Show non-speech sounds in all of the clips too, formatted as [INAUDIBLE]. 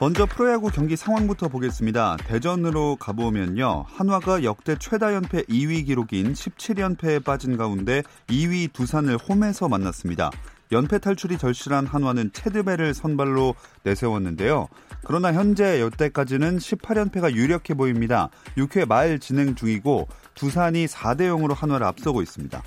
먼저 프로야구 경기 상황부터 보겠습니다. 대전으로 가보면요. 한화가 역대 최다 연패 2위 기록인 17연패에 빠진 가운데 2위 두산을 홈에서 만났습니다. 연패 탈출이 절실한 한화는 체드벨을 선발로 내세웠는데요. 그러나 현재 여태까지는 18연패가 유력해 보입니다. 6회 말 진행 중이고 두산이 4대 0으로 한화를 앞서고 있습니다.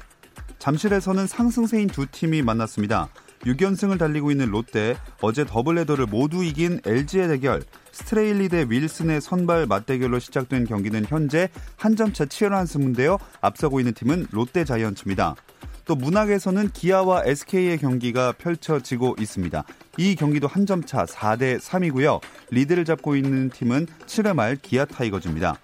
잠실에서는 상승세인 두 팀이 만났습니다. 6연승을 달리고 있는 롯데 어제 더블헤더를 모두 이긴 LG의 대결 스트레일리 대 윌슨의 선발 맞대결로 시작된 경기는 현재 한 점차 치열한 승부인데요. 앞서고 있는 팀은 롯데 자이언츠입니다. 또 문학에서는 기아와 SK의 경기가 펼쳐지고 있습니다. 이 경기도 한 점차 4대 3이고요. 리드를 잡고 있는 팀은 7회 말 기아 타이거즈입니다.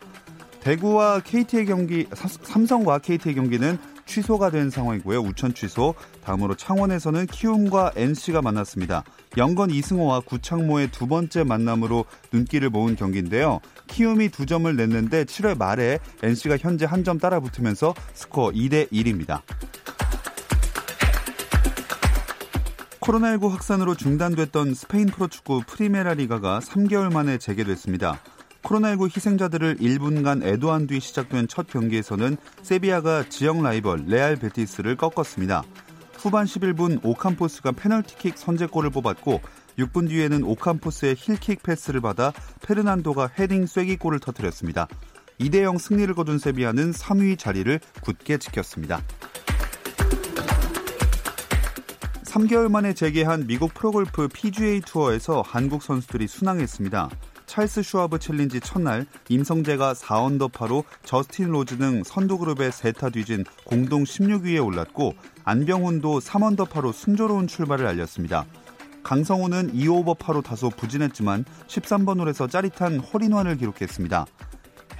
대구와 KT의 경기, 삼성과 KT의 경기는 취소가 된 상황이고요. 우천 취소. 다음으로 창원에서는 키움과 NC가 만났습니다. 영건 이승호와 구창모의 두 번째 만남으로 눈길을 모은 경기인데요. 키움이 두 점을 냈는데 7회 말에 NC가 현재 한 점 따라 붙으면서 스코어 2대 1입니다. 코로나19 확산으로 중단됐던 스페인 프로축구 프리메라 리가가 3개월 만에 재개됐습니다. 코로나19 희생자들을 1분간 애도한 뒤 시작된 첫 경기에서는 세비야가 지역 라이벌 레알 베티스를 꺾었습니다. 후반 11분 오캄포스가 페널티킥 선제골을 뽑았고 6분 뒤에는 오캄포스의 힐킥 패스를 받아 페르난도가 헤딩 쐐기골을 터뜨렸습니다. 2대0 승리를 거둔 세비야는 3위 자리를 굳게 지켰습니다. 3개월 만에 재개한 미국 프로골프 PGA 투어에서 한국 선수들이 순항했습니다. 찰스 슈아브 챌린지 첫날 임성재가 4언더파로 저스틴 로즈 등 선두 그룹의 세 타 뒤진 공동 16위에 올랐고 안병훈도 3언더파로 순조로운 출발을 알렸습니다. 강성훈은 2오버파로 다소 부진했지만 13번 홀에서 짜릿한 홀인원을 기록했습니다.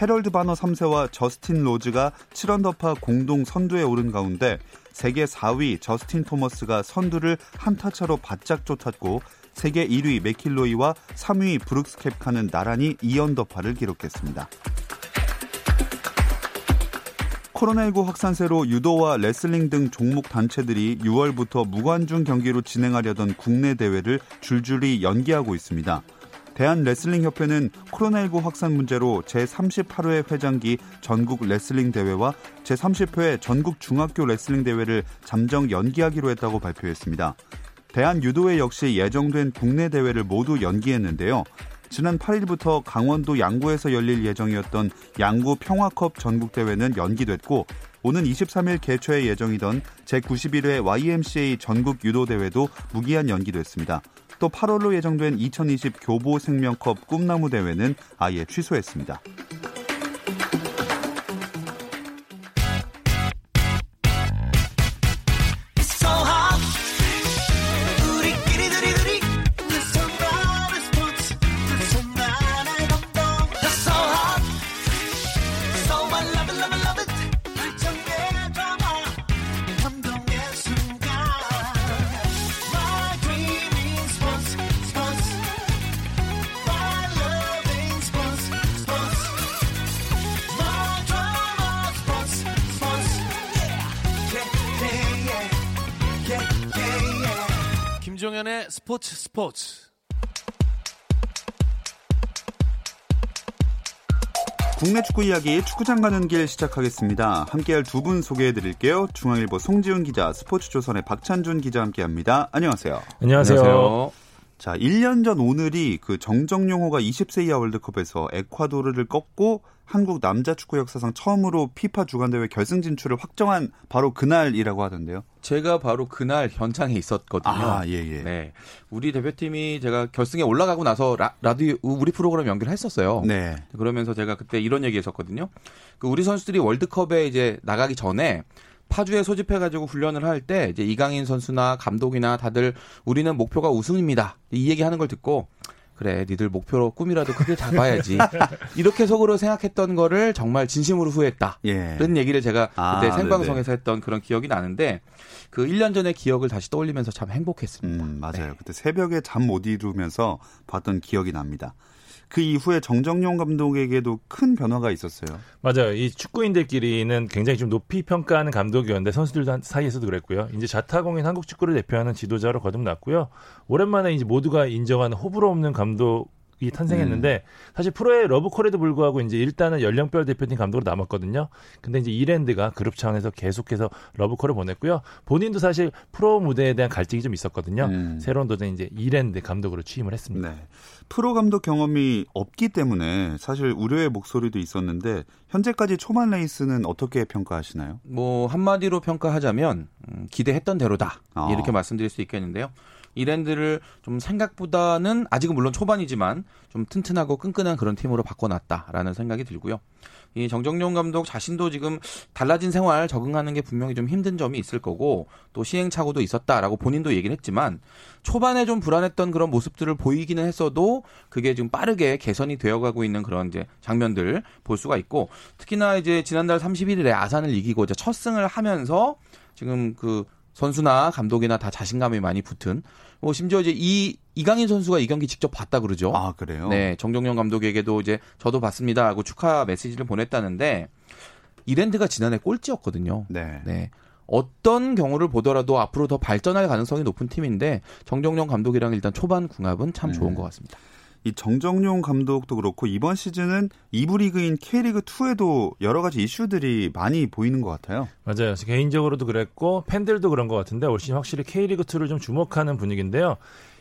헤럴드 바너 3세와 저스틴 로즈가 7언더파 공동 선두에 오른 가운데 세계 4위 저스틴 토머스가 선두를 한 타차로 바짝 쫓았고 세계 1위 맥킬로이와 3위 브룩스 켑카는 나란히 2언더파를 기록했습니다. 코로나19 확산세로 유도와 레슬링 등 종목 단체들이 6월부터 무관중 경기로 진행하려던 국내 대회를 줄줄이 연기하고 있습니다. 대한레슬링협회는 코로나19 확산 문제로 제38회 회장기 전국 레슬링 대회와 제30회 전국 중학교 레슬링 대회를 잠정 연기하기로 했다고 발표했습니다. 대한유도회 역시 예정된 국내 대회를 모두 연기했는데요. 지난 8일부터 강원도 양구에서 열릴 예정이었던 양구 평화컵 전국대회는 연기됐고 오는 23일 개최 예정이던 제91회 YMCA 전국 유도대회도 무기한 연기됐습니다. 또 8월로 예정된 2020 교보생명컵 꿈나무 대회는 아예 취소했습니다. 스포츠 스포츠. 국내 축구 이야기 축구장 가는 길 시작하겠습니다. 함께할 두 분 소개해 드릴게요. 중앙일보 송지훈 기자, 스포츠조선의 박찬준 기자 함께합니다. 안녕하세요. 안녕하세요. 안녕하세요. 자, 1년 전 오늘이 그 정정용호가 20세 이하 월드컵에서 에콰도르를 꺾고 한국 남자 축구 역사상 처음으로 피파 주간대회 결승 진출을 확정한 바로 그날이라고 하던데요. 제가 바로 그날 현장에 있었거든요. 아, 예, 예. 네. 우리 대표팀이 제가 결승에 올라가고 나서 라, 라디오, 우리 프로그램 연결을 했었어요. 네. 그러면서 제가 그때 이런 얘기 했었거든요. 그 우리 선수들이 월드컵에 이제 나가기 전에 파주에 소집해가지고 훈련을 할 때 이제 이강인 선수나 감독이나 다들 우리는 목표가 우승입니다. 이 얘기하는 걸 듣고 그래 니들 목표로 꿈이라도 크게 잡아야지 [LAUGHS] 이렇게 속으로 생각했던 거를 정말 진심으로 후회했다. 예. 그런 얘기를 제가 아, 그때 생방송에서 했던 그런 기억이 나는데 그 1년 전의 기억을 다시 떠올리면서 참 행복했습니다. 음, 맞아요. 네. 그때 새벽에 잠 못 이루면서 봤던 기억이 납니다. 그 이후에 정정용 감독에게도 큰 변화가 있었어요. 맞아요. 이 축구인들끼리는 굉장히 좀 높이 평가하는 감독이었는데 선수들 사이에서도 그랬고요. 이제 자타공인 한국 축구를 대표하는 지도자로 거듭났고요. 오랜만에 이제 모두가 인정하는 호불호 없는 감독 이 탄생했는데 음. 사실 프로의 러브콜에도 불구하고 이제 일단은 연령별 대표팀 감독으로 남았거든요. 근데 이제 이랜드가 그룹 차원에서 계속해서 러브콜을 보냈고요. 본인도 사실 프로 무대에 대한 갈증이 좀 있었거든요. 음. 새로운 도전 이제 이랜드 감독으로 취임을 했습니다. 네. 프로 감독 경험이 없기 때문에 사실 우려의 목소리도 있었는데 현재까지 초반 레이스는 어떻게 평가하시나요? 뭐 한마디로 평가하자면 음, 기대했던 대로다 아. 이렇게 말씀드릴 수 있겠는데요. 이랜드를 좀 생각보다는 아직은 물론 초반이지만 좀 튼튼하고 끈끈한 그런 팀으로 바꿔놨다라는 생각이 들고요. 이 정정용 감독 자신도 지금 달라진 생활 적응하는 게 분명히 좀 힘든 점이 있을 거고 또 시행착오도 있었다라고 본인도 얘기를 했지만 초반에 좀 불안했던 그런 모습들을 보이기는 했어도 그게 지금 빠르게 개선이 되어가고 있는 그런 이제 장면들 볼 수가 있고 특히나 이제 지난달 31일에 아산을 이기고 이제 첫 승을 하면서 지금 그 선수나 감독이나 다 자신감이 많이 붙은 뭐 심지어 이제 이 이강인 선수가 이 경기 직접 봤다 그러죠. 아, 그래요? 네, 정종영 감독에게도 이제 저도 봤습니다 하고 축하 메시지를 보냈다는데 이랜드가 지난해 꼴찌였거든요. 네. 네. 어떤 경우를 보더라도 앞으로 더 발전할 가능성이 높은 팀인데 정종영 감독이랑 일단 초반 궁합은 참 좋은 음. 것 같습니다. 이 정정용 감독도 그렇고 이번 시즌은 2부 리그인 K리그 2에도 여러 가지 이슈들이 많이 보이는 것 같아요. 맞아요. 개인적으로도 그랬고 팬들도 그런 것 같은데 올 시즌 확실히 K리그 2를 좀 주목하는 분위기인데요.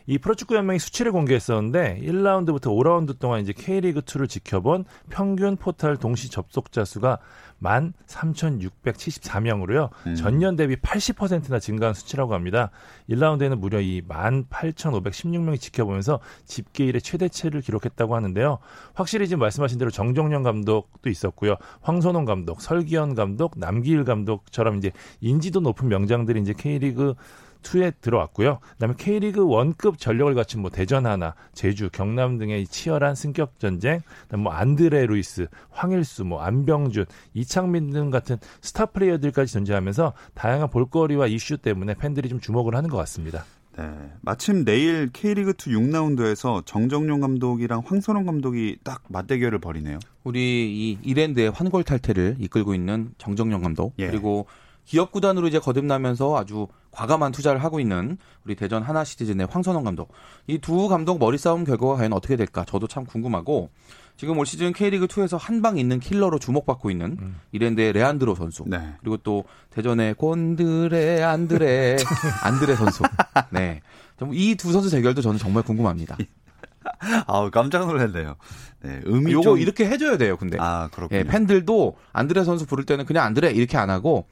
이 프로축구 연맹이 수치를 공개했었는데 1라운드부터 5라운드 동안 이제 K리그 2를 지켜본 평균 포탈 동시 접속자 수가 13,674명으로요. 음. 전년 대비 80%나 증가한 수치라고 합니다. 1라운드에는 무려 이 18,516명이 지켜보면서 집계 일의 최대치를 기록했다고 하는데요. 확실히 지금 말씀하신 대로 정종영 감독도 있었고요. 황선홍 감독, 설기현 감독, 남기일 감독처럼 이제 인지도 높은 명장들이 이제 K리그 2에 들어왔고요. 그다음에 K리그 1급 전력을 갖춘 뭐 대전 하나, 제주, 경남 등의 이 치열한 승격 전쟁, 그다음 뭐 안드레 루이스, 황일수, 뭐 안병준, 이창민 등 같은 스타 플레이어들까지 존재하면서 다양한 볼거리와 이슈 때문에 팬들이 좀 주목을 하는 것 같습니다. 네. 마침 내일 K리그 2 6라운드에서 정정용 감독이랑 황선홍 감독이 딱 맞대결을 벌이네요. 우리 이 이랜드의 환골 탈퇴를 이끌고 있는 정정영 감독 예. 그리고 기업 구단으로 이제 거듭나면서 아주 과감한 투자를 하고 있는 우리 대전 하나 시티즌의 황선홍 감독 이 두 감독 머리 싸움 결과가 과연 어떻게 될까 저도 참 궁금하고 지금 올 시즌 K리그 2에서 한 방 있는 킬러로 주목받고 있는 음. 이랜드의 레안드로 선수 네. 그리고 또 대전의 곤드레 안드레 [LAUGHS] 안드레 선수 네 이 두 선수 대결도 저는 정말 궁금합니다. [LAUGHS] 아우 깜짝 놀랐네요. 네. 음이 요거 좀 이렇게 해줘야 돼요, 근데. 아, 그렇군요. 예, 팬들도 안드레 선수 부를 때는 그냥 안드레 이렇게 안 하고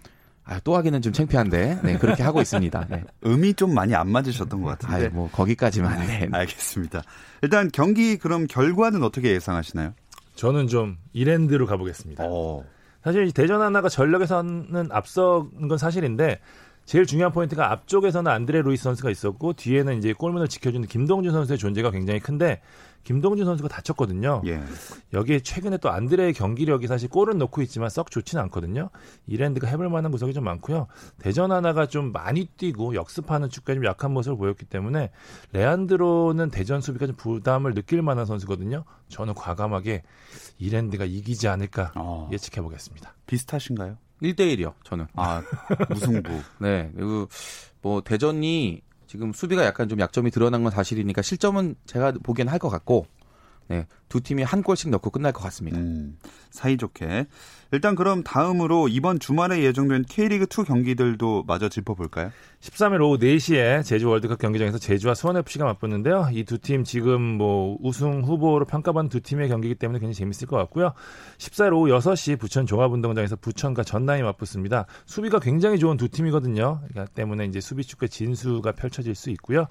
아, 또 하기는 좀 창피한데 네, 그렇게 하고 있습니다. 네. [LAUGHS] 음이 좀 많이 안 맞으셨던 것 같은데. 아유, 뭐 거기까지만. 네. 알겠습니다. 일단 경기 그럼 결과는 어떻게 예상하시나요? 저는 좀 이랜드로 가보겠습니다. 어. 사실 이 대전 하나가 전력에서는 앞선 건 사실인데 제일 중요한 포인트가 앞쪽에서는 안드레 루이스 선수가 있었고 뒤에는 이제 골문을 지켜주는 김동준 선수의 존재가 굉장히 큰데 김동준 선수가 다쳤거든요. 예. 여기에 최근에 또 안드레의 경기력이 사실 골은 넣고 있지만 썩 좋지는 않거든요. 이랜드가 해볼 만한 구석이 좀 많고요. 대전 하나가 좀 많이 뛰고 역습하는 축구에 좀 약한 모습을 보였기 때문에 레안드로는 대전 수비가 좀 부담을 느낄 만한 선수거든요. 저는 과감하게 이랜드가 이기지 않을까 어. 예측해 보겠습니다. 비슷하신가요? 1대1이요, 저는. 아, 무승부. [LAUGHS] 네. 그리고 뭐 대전이 지금 수비가 약간 좀 약점이 드러난 건 사실이니까 실점은 제가 보기엔 할 것 같고 네. 두 팀이 한 골씩 넣고 끝날 것 같습니다. 음, 사이좋게. 일단 그럼 다음으로 이번 주말에 예정된 K리그2 경기들도 마저 짚어볼까요? 13일 오후 4시에 제주 월드컵 경기장에서 제주와 수원FC가 맞붙는데요. 이 두 팀 지금 뭐 우승 후보로 평가받는 두 팀의 경기이기 때문에 굉장히 재밌을 것 같고요. 14일 오후 6시 부천 종합운동장에서 부천과 전남이 맞붙습니다. 수비가 굉장히 좋은 두 팀이거든요. 그러니까 때문에 이제 수비 축구의 진수가 펼쳐질 수 있고요.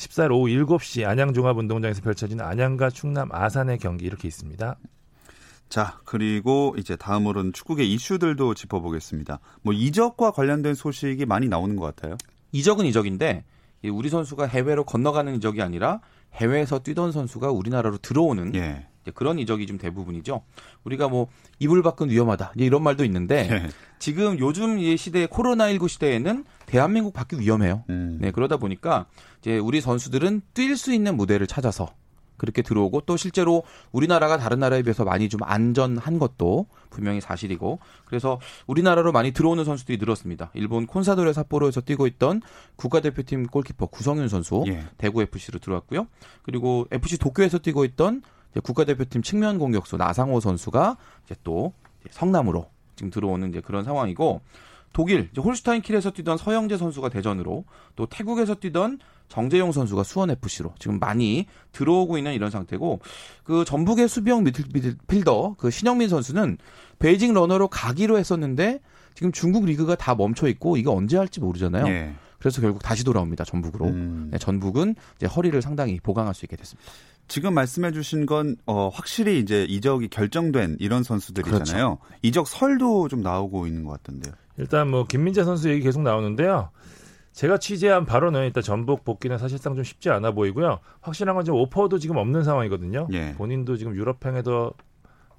14일 오후 7시 안양종합운동장에서 펼쳐지는 안양과 충남 아산의 경기 이렇게 있습니다. 자, 그리고 이제 다음으로는 축구계 이슈들도 짚어보겠습니다. 뭐 이적과 관련된 소식이 많이 나오는 것 같아요. 이적은 이적인데 이 우리 선수가 해외로 건너가는 이적이 아니라 해외에서 뛰던 선수가 우리나라로 들어오는 예. 그런 이적이 좀 대부분이죠. 우리가 뭐 이불 밖은 위험하다 이런 말도 있는데 예. 지금 요즘 이 시대 코로나19 시대에는 대한민국 밖이 위험해요. 음. 네, 그러다 보니까 이제 우리 선수들은 뛸 수 있는 무대를 찾아서 그렇게 들어오고 또 실제로 우리나라가 다른 나라에 비해서 많이 좀 안전한 것도 분명히 사실이고 그래서 우리나라로 많이 들어오는 선수들이 늘었습니다. 일본 콘사도레 삿포로에서 뛰고 있던 국가대표팀 골키퍼 구성윤 선수 예. 대구 FC로 들어왔고요. 그리고 FC 도쿄에서 뛰고 있던 국가대표팀 측면 공격수 나상호 선수가 이제 또 성남으로 지금 들어오는 이제 그런 상황이고 독일 이제 홀슈타인 킬에서 뛰던 서영재 선수가 대전으로 또 태국에서 뛰던 정재용 선수가 수원 FC로 지금 많이 들어오고 있는 이런 상태고 그 전북의 수비형 미드필더 그 신형민 선수는 베이징 런허로 가기로 했었는데 지금 중국 리그가 다 멈춰 있고 이거 언제 할지 모르잖아요. 예. 그래서 결국 다시 돌아옵니다. 전북으로. 음. 네, 전북은 이제 허리를 상당히 보강할 수 있게 됐습니다. 지금 말씀해 주신 건 어, 확실히 이제 이적이 결정된 이런 선수들이잖아요. 그렇죠. 이적설도 좀 나오고 있는 것 같던데요. 일단 뭐 김민재 선수 얘기 계속 나오는데요. 제가 취재한 바로는 일단 전북 복귀는 사실상 좀 쉽지 않아 보이고요. 확실한 건 지금 오퍼도 지금 없는 상황이거든요. 예. 본인도 지금 유럽행에도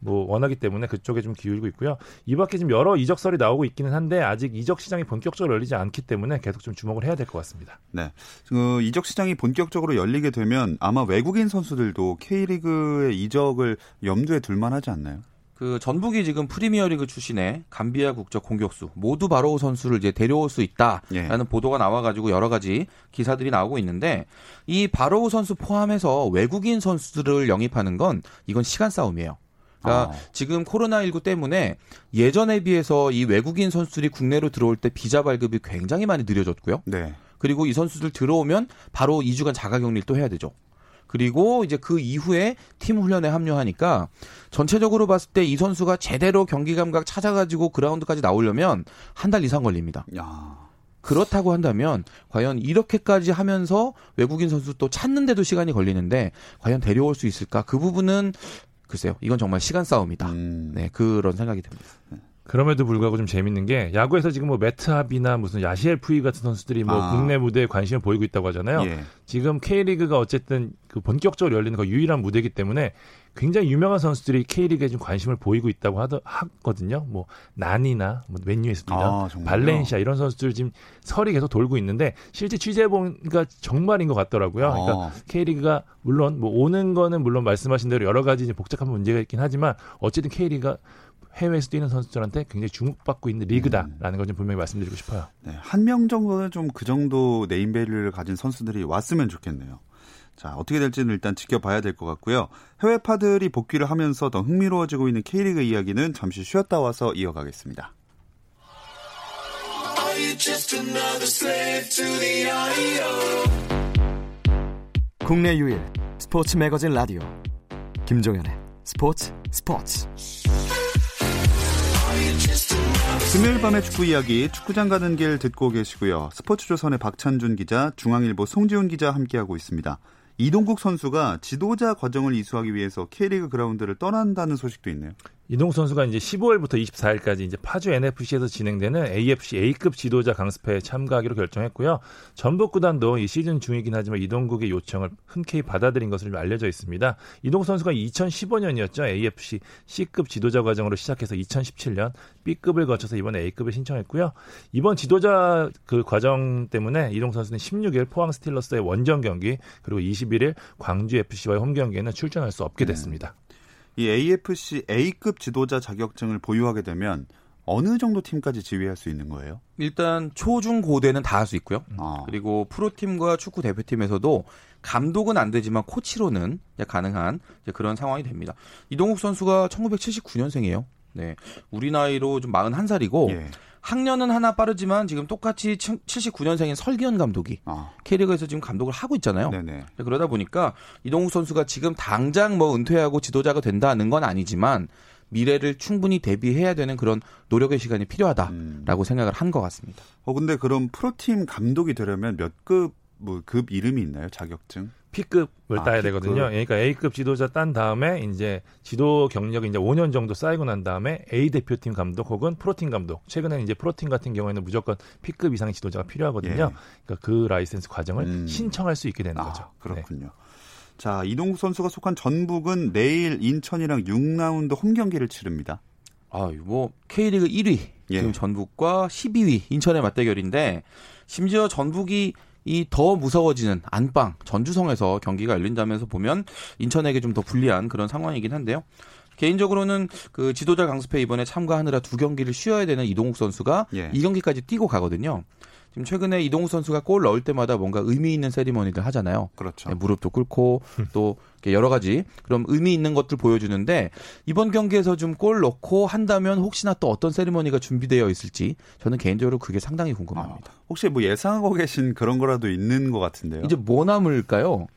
뭐 원하기 때문에 그쪽에 좀 기울고 있고요. 이 밖에 지금 여러 이적설이 나오고 있기는 한데 아직 이적 시장이 본격적으로 열리지 않기 때문에 계속 좀 주목을 해야 될 것 같습니다. 네. 그 이적 시장이 본격적으로 열리게 되면 아마 외국인 선수들도 K리그의 이적을 염두에 둘 만 하지 않나요? 그 전북이 지금 프리미어리그 출신의 감비아 국적 공격수 모두 바로우 선수를 이제 데려올 수 있다라는 예. 보도가 나와가지고 여러 가지 기사들이 나오고 있는데 이 바로우 선수 포함해서 외국인 선수들을 영입하는 건 이건 시간 싸움이에요. 그러니까 아. 지금 코로나19 때문에 예전에 비해서 이 외국인 선수들이 국내로 들어올 때 비자 발급이 굉장히 많이 느려졌고요. 네. 그리고 이 선수들 들어오면 바로 2주간 자가격리를 또 해야 되죠. 그리고 이제 그 이후에 팀 훈련에 합류하니까 전체적으로 봤을 때 이 선수가 제대로 경기 감각 찾아가지고 그라운드까지 나오려면 한 달 이상 걸립니다. 야. 그렇다고 한다면 과연 이렇게까지 하면서 외국인 선수 또 찾는데도 시간이 걸리는데 과연 데려올 수 있을까? 그 부분은 글쎄요. 이건 정말 시간 싸움이다. 음. 네, 그런 생각이 듭니다. 그럼에도 불구하고 좀 재밌는 게 야구에서 지금 뭐 매트합이나 무슨 야시엘 푸이 같은 선수들이 뭐 아. 국내 무대에 관심을 보이고 있다고 하잖아요. 예. 지금 K리그가 어쨌든 그 본격적으로 열리는 그 유일한 무대이기 때문에 굉장히 유명한 선수들이 K리그에 좀 관심을 보이고 있다고 하더, 하거든요. 뭐 난이나 뭐 맨유에서 뛰던 아? 발렌시아 이런 선수들 지금 설이 계속 돌고 있는데 실제 취재해 보니까 정말인 것 같더라고요. 그러니까 아. K리그가 물론 뭐 오는 거는 물론 말씀하신 대로 여러 가지 복잡한 문제가 있긴 하지만 어쨌든 K리그가 해외에서 뛰는 선수들한테 굉장히 주목받고 있는 리그다라는 걸 좀 분명히 말씀드리고 싶어요. 네, 한 명 정도는 좀 그 정도 네임밸류를 가진 선수들이 왔으면 좋겠네요. 자, 어떻게 될지는 일단 지켜봐야 될 것 같고요. 해외파들이 복귀를 하면서 더 흥미로워지고 있는 K리그 이야기는 잠시 쉬었다 와서 이어가겠습니다. 국내 유일 스포츠 매거진 라디오 김종현의 스포츠 스포츠 금요일 밤의 축구 이야기 축구장 가는 길 듣고 계시고요. 스포츠조선의 박찬준 기자, 중앙일보 송지훈 기자 함께하고 있습니다. 이동국 선수가 지도자 과정을 이수하기 위해서 K리그 그라운드를 떠난다는 소식도 있네요. 이동 선수가 이제 15일부터 24일까지 이제 파주 NFC에서 진행되는 AFC A급 지도자 강습회에 참가하기로 결정했고요. 전북 구단도 이 시즌 중이긴 하지만 이동국의 요청을 흔쾌히 받아들인 것으로 알려져 있습니다. 이동 선수가 2015년이었죠. AFC C급 지도자 과정으로 시작해서 2017년 B급을 거쳐서 이번 A급에 신청했고요. 이번 지도자 그 과정 때문에 이동 선수는 16일 포항 스틸러스의 원정 경기 그리고 21일 광주 FC와의 홈 경기에는 출전할 수 없게 됐습니다. 이 AFC A급 지도자 자격증을 보유하게 되면 어느 정도 팀까지 지휘할 수 있는 거예요? 일단 초중 고대는 다 할 수 있고요. 아. 그리고 프로팀과 축구 대표팀에서도 감독은 안 되지만 코치로는 가능한 그런 상황이 됩니다. 이동욱 선수가 1979년생이에요. 네. 우리 나이로 좀 41살이고 예. 학년은 하나 빠르지만 지금 똑같이 79년생인 설기현 감독이 아, K리그에서 지금 감독을 하고 있잖아요. 네네. 그러다 보니까 이동욱 선수가 지금 당장 뭐 은퇴하고 지도자가 된다는 건 아니지만 미래를 충분히 대비해야 되는 그런 노력의 시간이 필요하다라고 음. 생각을 한 것 같습니다. 어 근데 그럼 프로팀 감독이 되려면 몇 급 뭐급 이름이 있나요? 자격증? P급을 아, 따야 P급. 되거든요. 그러니까 A급 지도자 딴 다음에 이제 지도 경력이 이제 5년 정도 쌓이고 난 다음에 A 대표팀 감독 혹은 프로팀 감독. 최근에는 이제 프로팀 같은 경우에는 무조건 P급 이상의 지도자가 필요하거든요. 예. 그러니까 그 라이센스 과정을 음. 신청할 수 있게 되는 거죠. 아, 네. 그렇군요. 자, 이동국 선수가 속한 전북은 내일 인천이랑 6라운드 홈 경기를 치릅니다. 아, 뭐 K리그 1위 예. 지금 전북과 12위 인천의 맞대결인데 심지어 전북이 이 더 무서워지는 안방 전주성에서 경기가 열린다면서 보면 인천에게 좀 더 불리한 그런 상황이긴 한데요. 개인적으로는 그 지도자 강습회 이번에 참가하느라 두 경기를 쉬어야 되는 이동욱 선수가 예. 이 경기까지 뛰고 가거든요. 지금 최근에 이동욱 선수가 골 넣을 때마다 뭔가 의미 있는 세리머니들 하잖아요. 그렇죠. 네, 무릎도 꿇고 [LAUGHS] 또 여러 가지 그럼 의미 있는 것들 보여주는데 이번 경기에서 좀 골 넣고 한다면 혹시나 또 어떤 세리머니가 준비되어 있을지 저는 개인적으로 그게 상당히 궁금합니다. 혹시 뭐 예상하고 계신 그런 거라도 있는 것 같은데요? 이제 뭐 남을까요?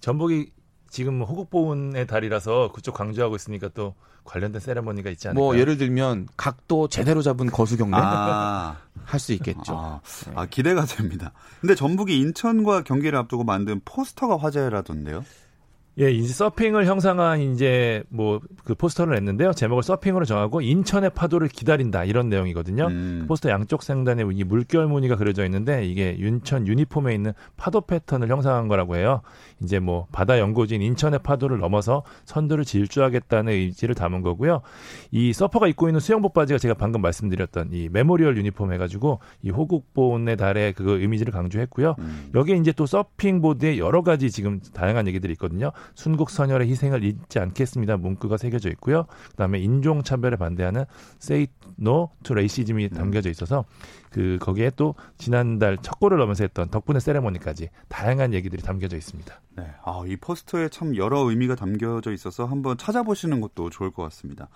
전북이 지금 호국보훈의 달이라서 그쪽 강조하고 있으니까 또 관련된 세레머니가 있지 않을까요? 뭐 예를 들면 각도 제대로 잡은 거수 경례 아, [LAUGHS] 할수 있겠죠. 아, 아, 기대가 됩니다. 근데 전북이 인천과 경기를 앞두고 만든 포스터가 화제라던데요? 예, 이제 서핑을 형상한 이제 뭐 그 포스터를 냈는데요. 제목을 서핑으로 정하고 인천의 파도를 기다린다 이런 내용이거든요. 음. 포스터 양쪽 상단에 이 물결 무늬가 그려져 있는데 이게 인천 유니폼에 있는 파도 패턴을 형상한 거라고 해요. 이제 뭐 바다 연고지인 인천의 파도를 넘어서 선두를 질주하겠다는 의지를 담은 거고요. 이 서퍼가 입고 있는 수영복 바지가 제가 방금 말씀드렸던 이 메모리얼 유니폼 해가지고 이 호국보훈의 달의 그 이미지를 강조했고요. 음. 여기에 이제 또 서핑보드에 여러 가지 지금 다양한 얘기들이 있거든요. 순국 선열의 희생을 잊지 않겠습니다. 문구가 새겨져 있고요. 그다음에 인종 차별에 반대하는 Say No to Racism이 담겨져 있어서 그 거기에 또 지난달 첫 골을 넣으면서 했던 덕분에 세레모니까지 다양한 얘기들이 담겨져 있습니다. 네. 아, 이 포스터에 참 여러 의미가 담겨져 있어서 한번 찾아보시는 것도 좋을 것 같습니다.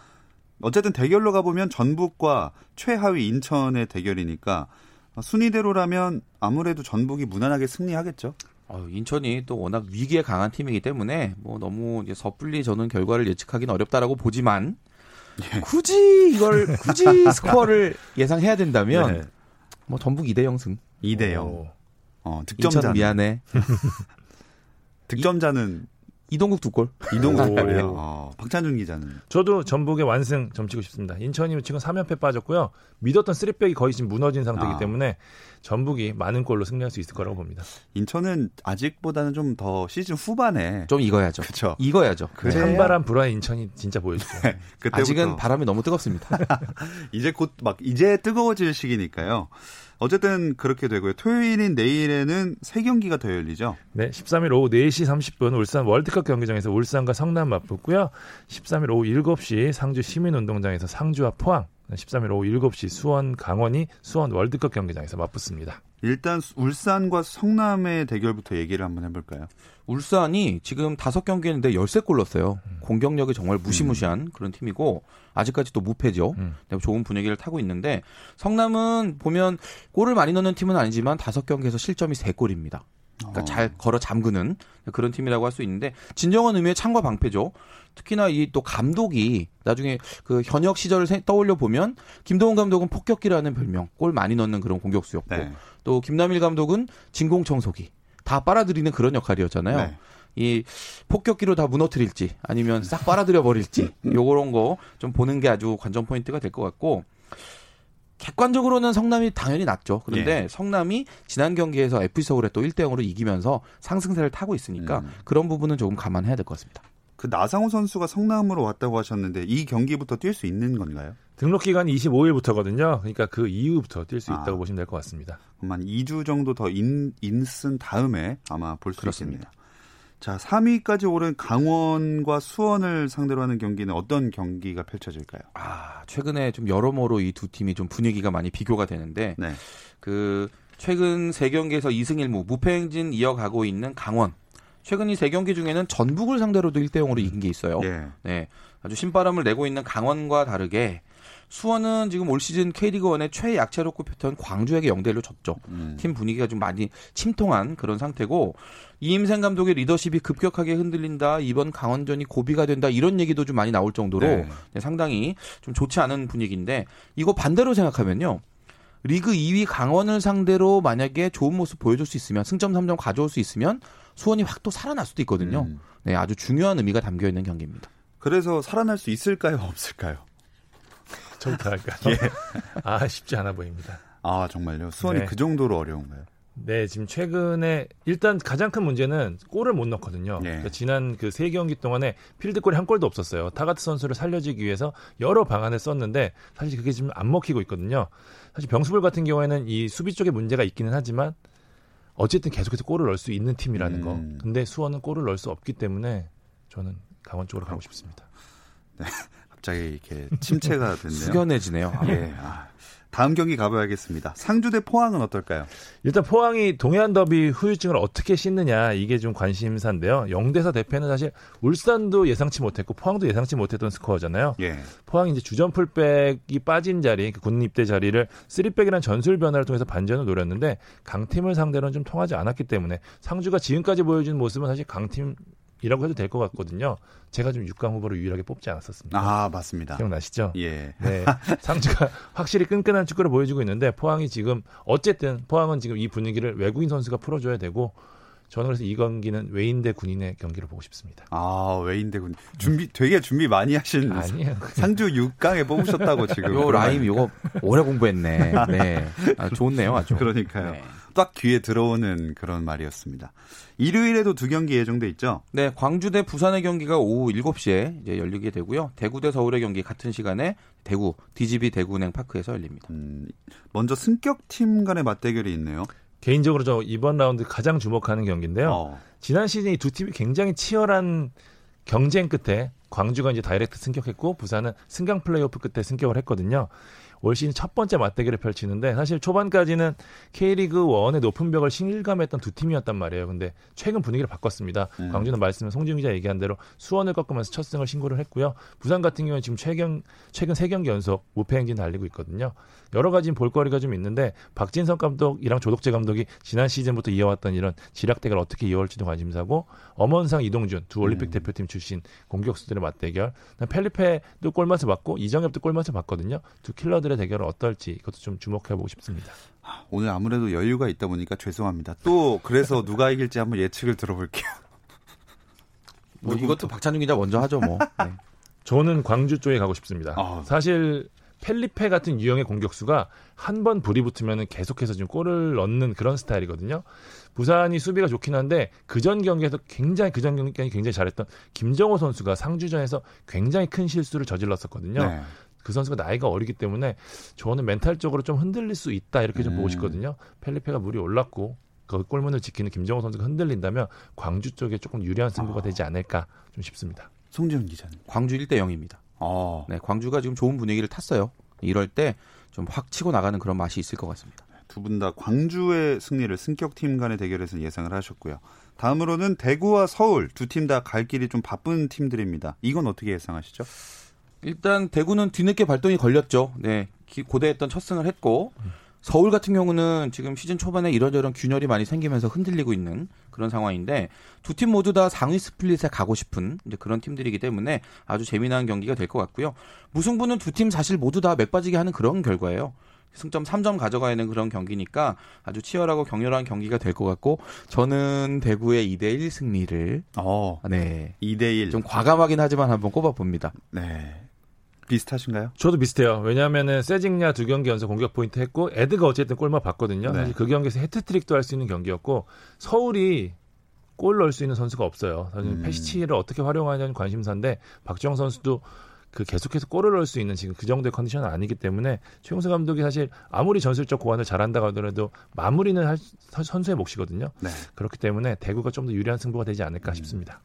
어쨌든 대결로 가보면 전북과 최하위 인천의 대결이니까 순위대로라면 아무래도 전북이 무난하게 승리하겠죠. 어, 인천이 또 워낙 위기에 강한 팀이기 때문에 뭐 너무 이제 섣불리 저는 결과를 예측하기는 어렵다라고 보지만 예. 굳이 이걸 굳이 [LAUGHS] 스코어를 예상해야 된다면 네. 뭐 전북 2대 0승. 2대 0. 오. 어, 인천 득점자 미안해. [LAUGHS] 득점자는 이동국 두 골. 이동국 오. 골이에요. 어, 박찬준 기자는 저도 전북의 완승 점치고 싶습니다. 인천이 지금 3연패 빠졌고요. 믿었던 쓰리백이 거의 지금 무너진 상태이기 아. 때문에 전북이 많은 골로 승리할 수 있을 거라고 봅니다. 인천은 아직보다는 좀 더 시즌 후반에 좀 익어야죠. 그쵸. 익어야죠. 그래. 찬바람 불어의 인천이 진짜 보여주죠. 그때부터 아직은 바람이 너무 뜨겁습니다. [LAUGHS] 이제 곧 막 이제 뜨거워질 시기니까요. 어쨌든 그렇게 되고요. 토요일인 내일에는 세 경기가 더 열리죠. 네, 13일 오후 4시 30분 울산 월드컵 경기장에서 울산과 성남 맞붙고요. 13일 오후 7시 상주 시민운동장에서 상주와 포항, 13일 오후 7시 수원 강원이 수원 월드컵 경기장에서 맞붙습니다. 일단 울산과 성남의 대결부터 얘기를 한번 해볼까요? 울산이 지금 다섯 경기 했는데 13골 넣었어요. 공격력이 정말 무시무시한 그런 팀이고 아직까지 또 무패죠. 음. 네, 좋은 분위기를 타고 있는데 성남은 보면 골을 많이 넣는 팀은 아니지만 다섯 경기에서 실점이 세 골입니다. 그러니까 어. 잘 걸어 잠그는 그런 팀이라고 할 수 있는데 진정한 의미의 창과 방패죠. 특히나 이 또 감독이 나중에 그 현역 시절을 세- 떠올려 보면 김동훈 감독은 폭격기라는 별명, 골 많이 넣는 그런 공격수였고 네. 또 김남일 감독은 진공 청소기 다 빨아들이는 그런 역할이었잖아요. 네. 이 폭격기로 다 무너뜨릴지 아니면 싹 빨아들여 버릴지 요런 거 좀 보는 게 아주 관전 포인트가 될 것 같고 객관적으로는 성남이 당연히 낫죠. 그런데 예. 성남이 지난 경기에서 FC 서울에 또 1대 0으로 이기면서 상승세를 타고 있으니까 음. 그런 부분은 조금 감안해야 될 것 같습니다. 그 나상호 선수가 성남으로 왔다고 하셨는데 이 경기부터 뛸 수 있는 건가요? 등록 기간이 25일부터거든요. 그러니까 그 이후부터 뛸 수 있다고 아. 보시면 될 것 같습니다. 그럼 한 2주 정도 더 인, 있은 다음에 아마 볼 수. 있습니다. 자, 3위까지 오른 강원과 수원을 상대로 하는 경기는 어떤 경기가 펼쳐질까요? 아, 최근에 좀 여러모로 이 두 팀이 좀 분위기가 많이 비교가 되는데 네. 그 최근 세 경기에서 2승 1무 무패 행진 이어가고 있는 강원. 최근 이 세 경기 중에는 전북을 상대로도 1대 0으로 이긴 게 있어요. 예. 네. 아주 신바람을 내고 있는 강원과 다르게 수원은 지금 올 시즌 K리그 1의 최약체로 꼽혔던 광주에게 0대 1로 졌죠. 음. 팀 분위기가 좀 많이 침통한 그런 상태고 이임생 감독의 리더십이 급격하게 흔들린다. 이번 강원전이 고비가 된다. 이런 얘기도 좀 많이 나올 정도로 네. 네, 상당히 좀 좋지 않은 분위기인데 이거 반대로 생각하면요. 리그 2위 강원을 상대로 만약에 좋은 모습 보여줄 수 있으면 승점 3점 가져올 수 있으면 수원이 확 또 살아날 수도 있거든요. 음. 네, 아주 중요한 의미가 담겨 있는 경기입니다. 그래서 살아날 수 있을까요, 없을까요? 저부터 할까요? [LAUGHS] 예. [LAUGHS] 아 쉽지 않아 보입니다. 아 정말요? 수원이 네. 그 정도로 어려운가요? 네, 지금 최근에 일단 가장 큰 문제는 골을 못 넣거든요. 예. 그러니까 지난 그 세 경기 동안에 필드골이 한 골도 없었어요. 타가트 선수를 살려주기 위해서 여러 방안을 썼는데 사실 그게 지금 안 먹히고 있거든요. 사실 병수볼 같은 경우에는 이 수비 쪽에 문제가 있기는 하지만 어쨌든 계속해서 골을 넣을 수 있는 팀이라는 음. 거. 근데 수원은 골을 넣을 수 없기 때문에 저는 강원 쪽으로 가고 싶습니다. 갑자기 이렇게 침체가 [LAUGHS] 됐네요. 숙연해지네요. 아, 예. 아, 다음 경기 가봐야겠습니다. 상주 대 포항은 어떨까요? 일단 포항이 동해안 더비 후유증을 어떻게 씻느냐 이게 좀 관심사인데요. 영대사 대패는 사실 울산도 예상치 못했고 포항도 예상치 못했던 스코어잖아요. 예. 포항이 이제 주전 풀백이 빠진 자리, 그 군인 입대 자리를 쓰리백이라는 전술 변화를 통해서 반전을 노렸는데 강팀을 상대로는 좀 통하지 않았기 때문에 상주가 지금까지 보여준 모습은 사실 강팀 이라고 해도 될 것 같거든요. 제가 좀 6강 후보로 유일하게 뽑지 않았었습니다. 아 맞습니다. 기억나시죠? 예. 네, [LAUGHS] 상주가 확실히 끈끈한 축구를 보여주고 있는데 포항이 지금 어쨌든 포항은 지금 이 분위기를 외국인 선수가 풀어줘야 되고 저는 그래서 이 경기는 외인 대 군인의 경기를 보고 싶습니다. 아 외인 대군 준비 되게 준비 많이 하신 아니에요. 상주 6강에 뽑으셨다고 [LAUGHS] 지금. 요 라임 요거 오래 공부했네. 네. 아, 좋네요, 아주. 그러니까요. 네. 딱 귀에 들어오는 그런 말이었습니다. 일요일에도 두 경기 예정돼 있죠. 네, 광주 대 부산의 경기가 오후 7시에 이제 열리게 되고요. 대구 대 서울의 경기 같은 시간에 대구 DGB 대구은행 파크에서 열립니다. 음, 먼저 승격 팀 간의 맞대결이 있네요. 개인적으로 저 이번 라운드 가장 주목하는 경기인데요. 어. 지난 시즌 이두 팀이 굉장히 치열한 경쟁 끝에 광주가 이제 direct 승격했고 부산은 승강 플레이오프 끝에 승격을 했거든요. 올 시즌 첫 번째 맞대결을 펼치는데 사실 초반까지는 K리그 1의 높은 벽을 실감했던 두 팀이었단 말이에요. 근데 최근 분위기를 바꿨습니다. 음. 광주는 말씀 송지훈 기자 얘기한 대로 수원을 꺾으면서 첫 승을 신고를 했고요. 부산 같은 경우는 지금 최근 최근 세 경기 연속 무패 행진 달리고 있거든요. 여러 가지 볼거리가 좀 있는데 박진성 감독이랑 조덕재 감독이 지난 시즌부터 이어왔던 이런 지략대결 어떻게 이어올지도 관심사고 엄원상 이동준 두 올림픽 음. 대표팀 출신 공격수들의 맞대결 펠리페도 골맛을 봤고 이정엽도 골맛을 봤거든요. 두 킬러들의 대결은 어떨지 이것도 좀 주목해 보고 싶습니다. 오늘 아무래도 여유가 있다 보니까 죄송합니다. 또 그래서 누가 이길지 한번 예측을 들어볼게요. 뭐 이것도 박찬중 기자 먼저 하죠, 뭐. 네. 저는 광주 쪽에 가고 싶습니다. 아. 사실 펠리페 같은 유형의 공격수가 한 번 불이 붙으면 계속해서 지금 골을 넣는 그런 스타일이거든요. 부산이 수비가 좋긴 한데 그전 경기에서 굉장히 그전 경기 굉장히 잘했던 김정호 선수가 상주전에서 굉장히 큰 실수를 저질렀었거든요. 네. 그 선수가 나이가 어리기 때문에 저는 멘탈적으로 좀 흔들릴 수 있다 이렇게 좀 음. 보고 싶거든요. 펠리페가 물이 올랐고 그 골문을 지키는 김정호 선수가 흔들린다면 광주 쪽에 조금 유리한 승부가 아. 되지 않을까 좀 싶습니다. 송지훈 기자님. 광주 1대 0입니다. 어. 네, 광주가 지금 좋은 분위기를 탔어요. 이럴 때 좀 확 치고 나가는 그런 맛이 있을 것 같습니다. 두 분 다 광주의 승리를 승격 팀 간의 대결에서 예상을 하셨고요. 다음으로는 대구와 서울 두 팀 다 갈 길이 좀 바쁜 팀들입니다. 이건 어떻게 예상하시죠? 일단 대구는 뒤늦게 발동이 걸렸죠. 네, 기- 고대했던 첫 승을 했고 서울 같은 경우는 지금 시즌 초반에 이러저런 균열이 많이 생기면서 흔들리고 있는 그런 상황인데 두 팀 모두 다 상위 스플릿에 가고 싶은 이제 그런 팀들이기 때문에 아주 재미난 경기가 될 것 같고요. 무승부는 두 팀 사실 모두 다 맥빠지게 하는 그런 결과예요. 승점 3점 가져가야 하는 그런 경기니까 아주 치열하고 격렬한 경기가 될 것 같고 저는 대구의 2대 1 승리를 어. 네. 2대 1. 좀 과감하긴 하지만 한번 꼽아 봅니다. 네. 비슷하신가요? 저도 비슷해요. 왜냐하면은 세징야 두 경기 연속 공격 포인트 했고 에드가 어쨌든 골만 봤거든요. 네. 사실 그 경기에서 해트트릭도 할 수 있는 경기였고 서울이 골 넣을 수 있는 선수가 없어요. 사실 음. 페시치를 어떻게 활용하냐는 관심사인데 박주영 선수도 그 계속해서 골을 넣을 수 있는 지금 그 정도의 컨디션은 아니기 때문에 최용수 감독이 사실 아무리 전술적 고안을 잘한다고 하더라도 마무리는 할 선- 선수의 몫이거든요. 네. 그렇기 때문에 대구가 좀 더 유리한 승부가 되지 않을까 음. 싶습니다.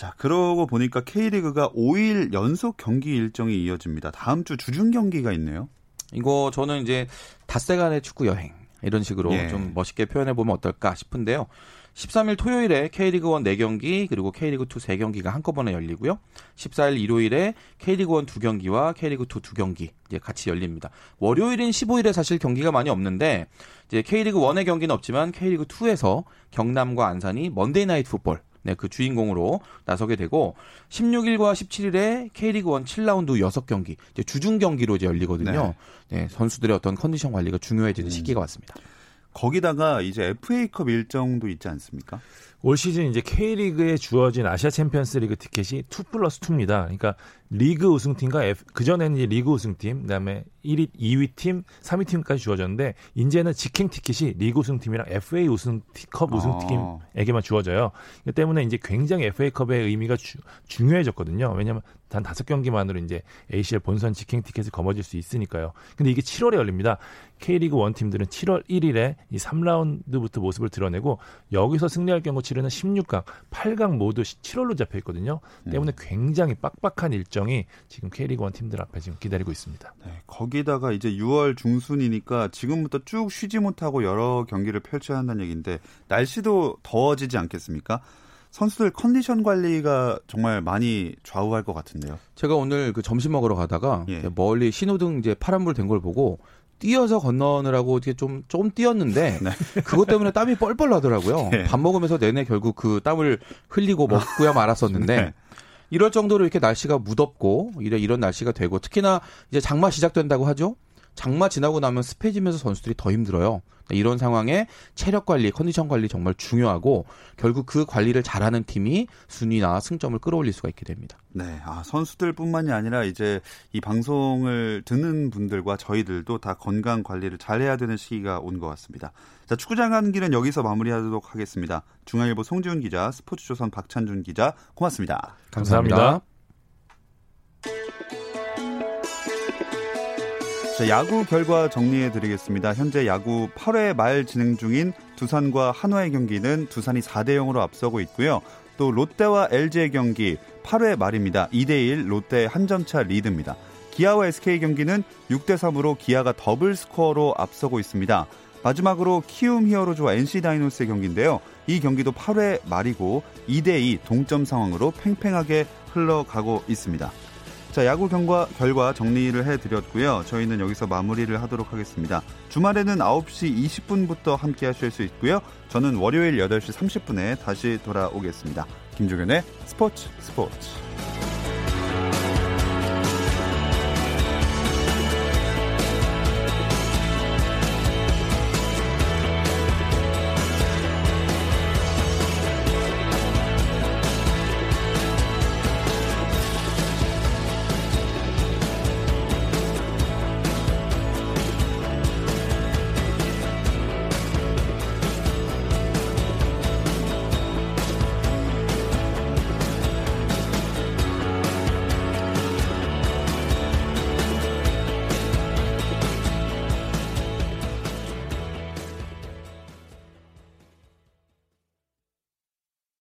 자, 그러고 보니까 K리그가 5일 연속 경기 일정이 이어집니다. 다음 주 주중 경기가 있네요. 이거 저는 이제 닷새간의 축구 여행 이런 식으로 예. 좀 멋있게 표현해 보면 어떨까 싶은데요. 13일 토요일에 K리그 1 4경기 그리고 K리그 2 3경기가 한꺼번에 열리고요. 14일 일요일에 K리그 1 2경기와 K리그 2 2경기 이제 같이 열립니다. 월요일인 15일에 사실 경기가 많이 없는데 이제 K리그 1의 경기는 없지만 K리그 2에서 경남과 안산이 Monday Night Football 네, 그 주인공으로 나서게 되고 16일과 17일에 K리그 1 7라운드 6경기 이제 주중 경기로 이제 열리거든요. 네, 선수들의 어떤 컨디션 관리가 중요해지는 음. 시기가 왔습니다. 거기다가 이제 FA컵 일정도 있지 않습니까? 올 시즌 이제 K리그에 주어진 아시아 챔피언스 리그 티켓이 2 플러스 2입니다. 그러니까 리그 우승팀과 F, 그전에는 이제 리그 우승팀, 그다음에 1위, 2위 팀, 3위 팀까지 주어졌는데 이제는 직행 티켓이 리그 우승팀이랑 FA 우승컵 우승팀에게만 주어져요. 그 때문에 이제 굉장히 FA컵의 의미가 주, 중요해졌거든요. 왜냐하면 단 다섯 경기만으로 이제 ACL 본선 직행 티켓을 거머쥘 수 있으니까요. 근데 이게 7월에 열립니다. K리그 원 팀들은 7월 1일에 이 3라운드부터 모습을 드러내고 여기서 승리할 경우 치르는 16강, 8강 모두 7월로 잡혀 있거든요. 때문에 굉장히 빡빡한 일정이 지금 K리그 원 팀들 앞에 지금 기다리고 있습니다. 네, 거기다가 이제 6월 중순이니까 지금부터 쭉 쉬지 못하고 여러 경기를 펼쳐야 한다는 얘기인데 날씨도 더워지지 않겠습니까? 선수들 컨디션 관리가 정말 많이 좌우할 것 같은데요. 제가 오늘 그 점심 먹으러 가다가 예. 멀리 신호등 이제 파란불 된 걸 보고 뛰어서 건너느라고 이렇게 좀 조금 뛰었는데 [LAUGHS] 그것 때문에 땀이 뻘뻘 나더라고요. 네. 밥 먹으면서 내내 결국 그 땀을 흘리고 먹고야 말았었는데 [LAUGHS] 네. 이럴 정도로 이렇게 날씨가 무덥고 이래 이런 날씨가 되고 특히나 이제 장마 시작된다고 하죠. 장마 지나고 나면 습해지면서 선수들이 더 힘들어요. 이런 상황에 체력 관리, 컨디션 관리 정말 중요하고 결국 그 관리를 잘하는 팀이 순위나 승점을 끌어올릴 수가 있게 됩니다. 네, 아, 선수들뿐만이 아니라 이제 이 방송을 듣는 분들과 저희들도 다 건강 관리를 잘해야 되는 시기가 온 것 같습니다. 자, 축구장 가는 길은 여기서 마무리하도록 하겠습니다. 중앙일보 송지훈 기자, 스포츠조선 박찬준 기자, 고맙습니다. 감사합니다. 자, 야구 결과 정리해 드리겠습니다. 현재 야구 8회 말 진행 중인 두산과 한화의 경기는 두산이 4대 0으로 앞서고 있고요. 또 롯데와 LG의 경기 8회 말입니다. 2대 1 롯데 한 점 차 리드입니다. 기아와 SK 경기는 6대 3으로 기아가 더블 스코어로 앞서고 있습니다. 마지막으로 키움 히어로즈와 NC 다이노스의 경기인데요. 이 경기도 8회 말이고 2대 2 동점 상황으로 팽팽하게 흘러가고 있습니다. 자, 야구 경과, 결과 정리를 해드렸고요. 저희는 여기서 마무리를 하도록 하겠습니다. 주말에는 9시 20분부터 함께 하실 수 있고요. 저는 월요일 8시 30분에 다시 돌아오겠습니다. 김종현의 스포츠 스포츠.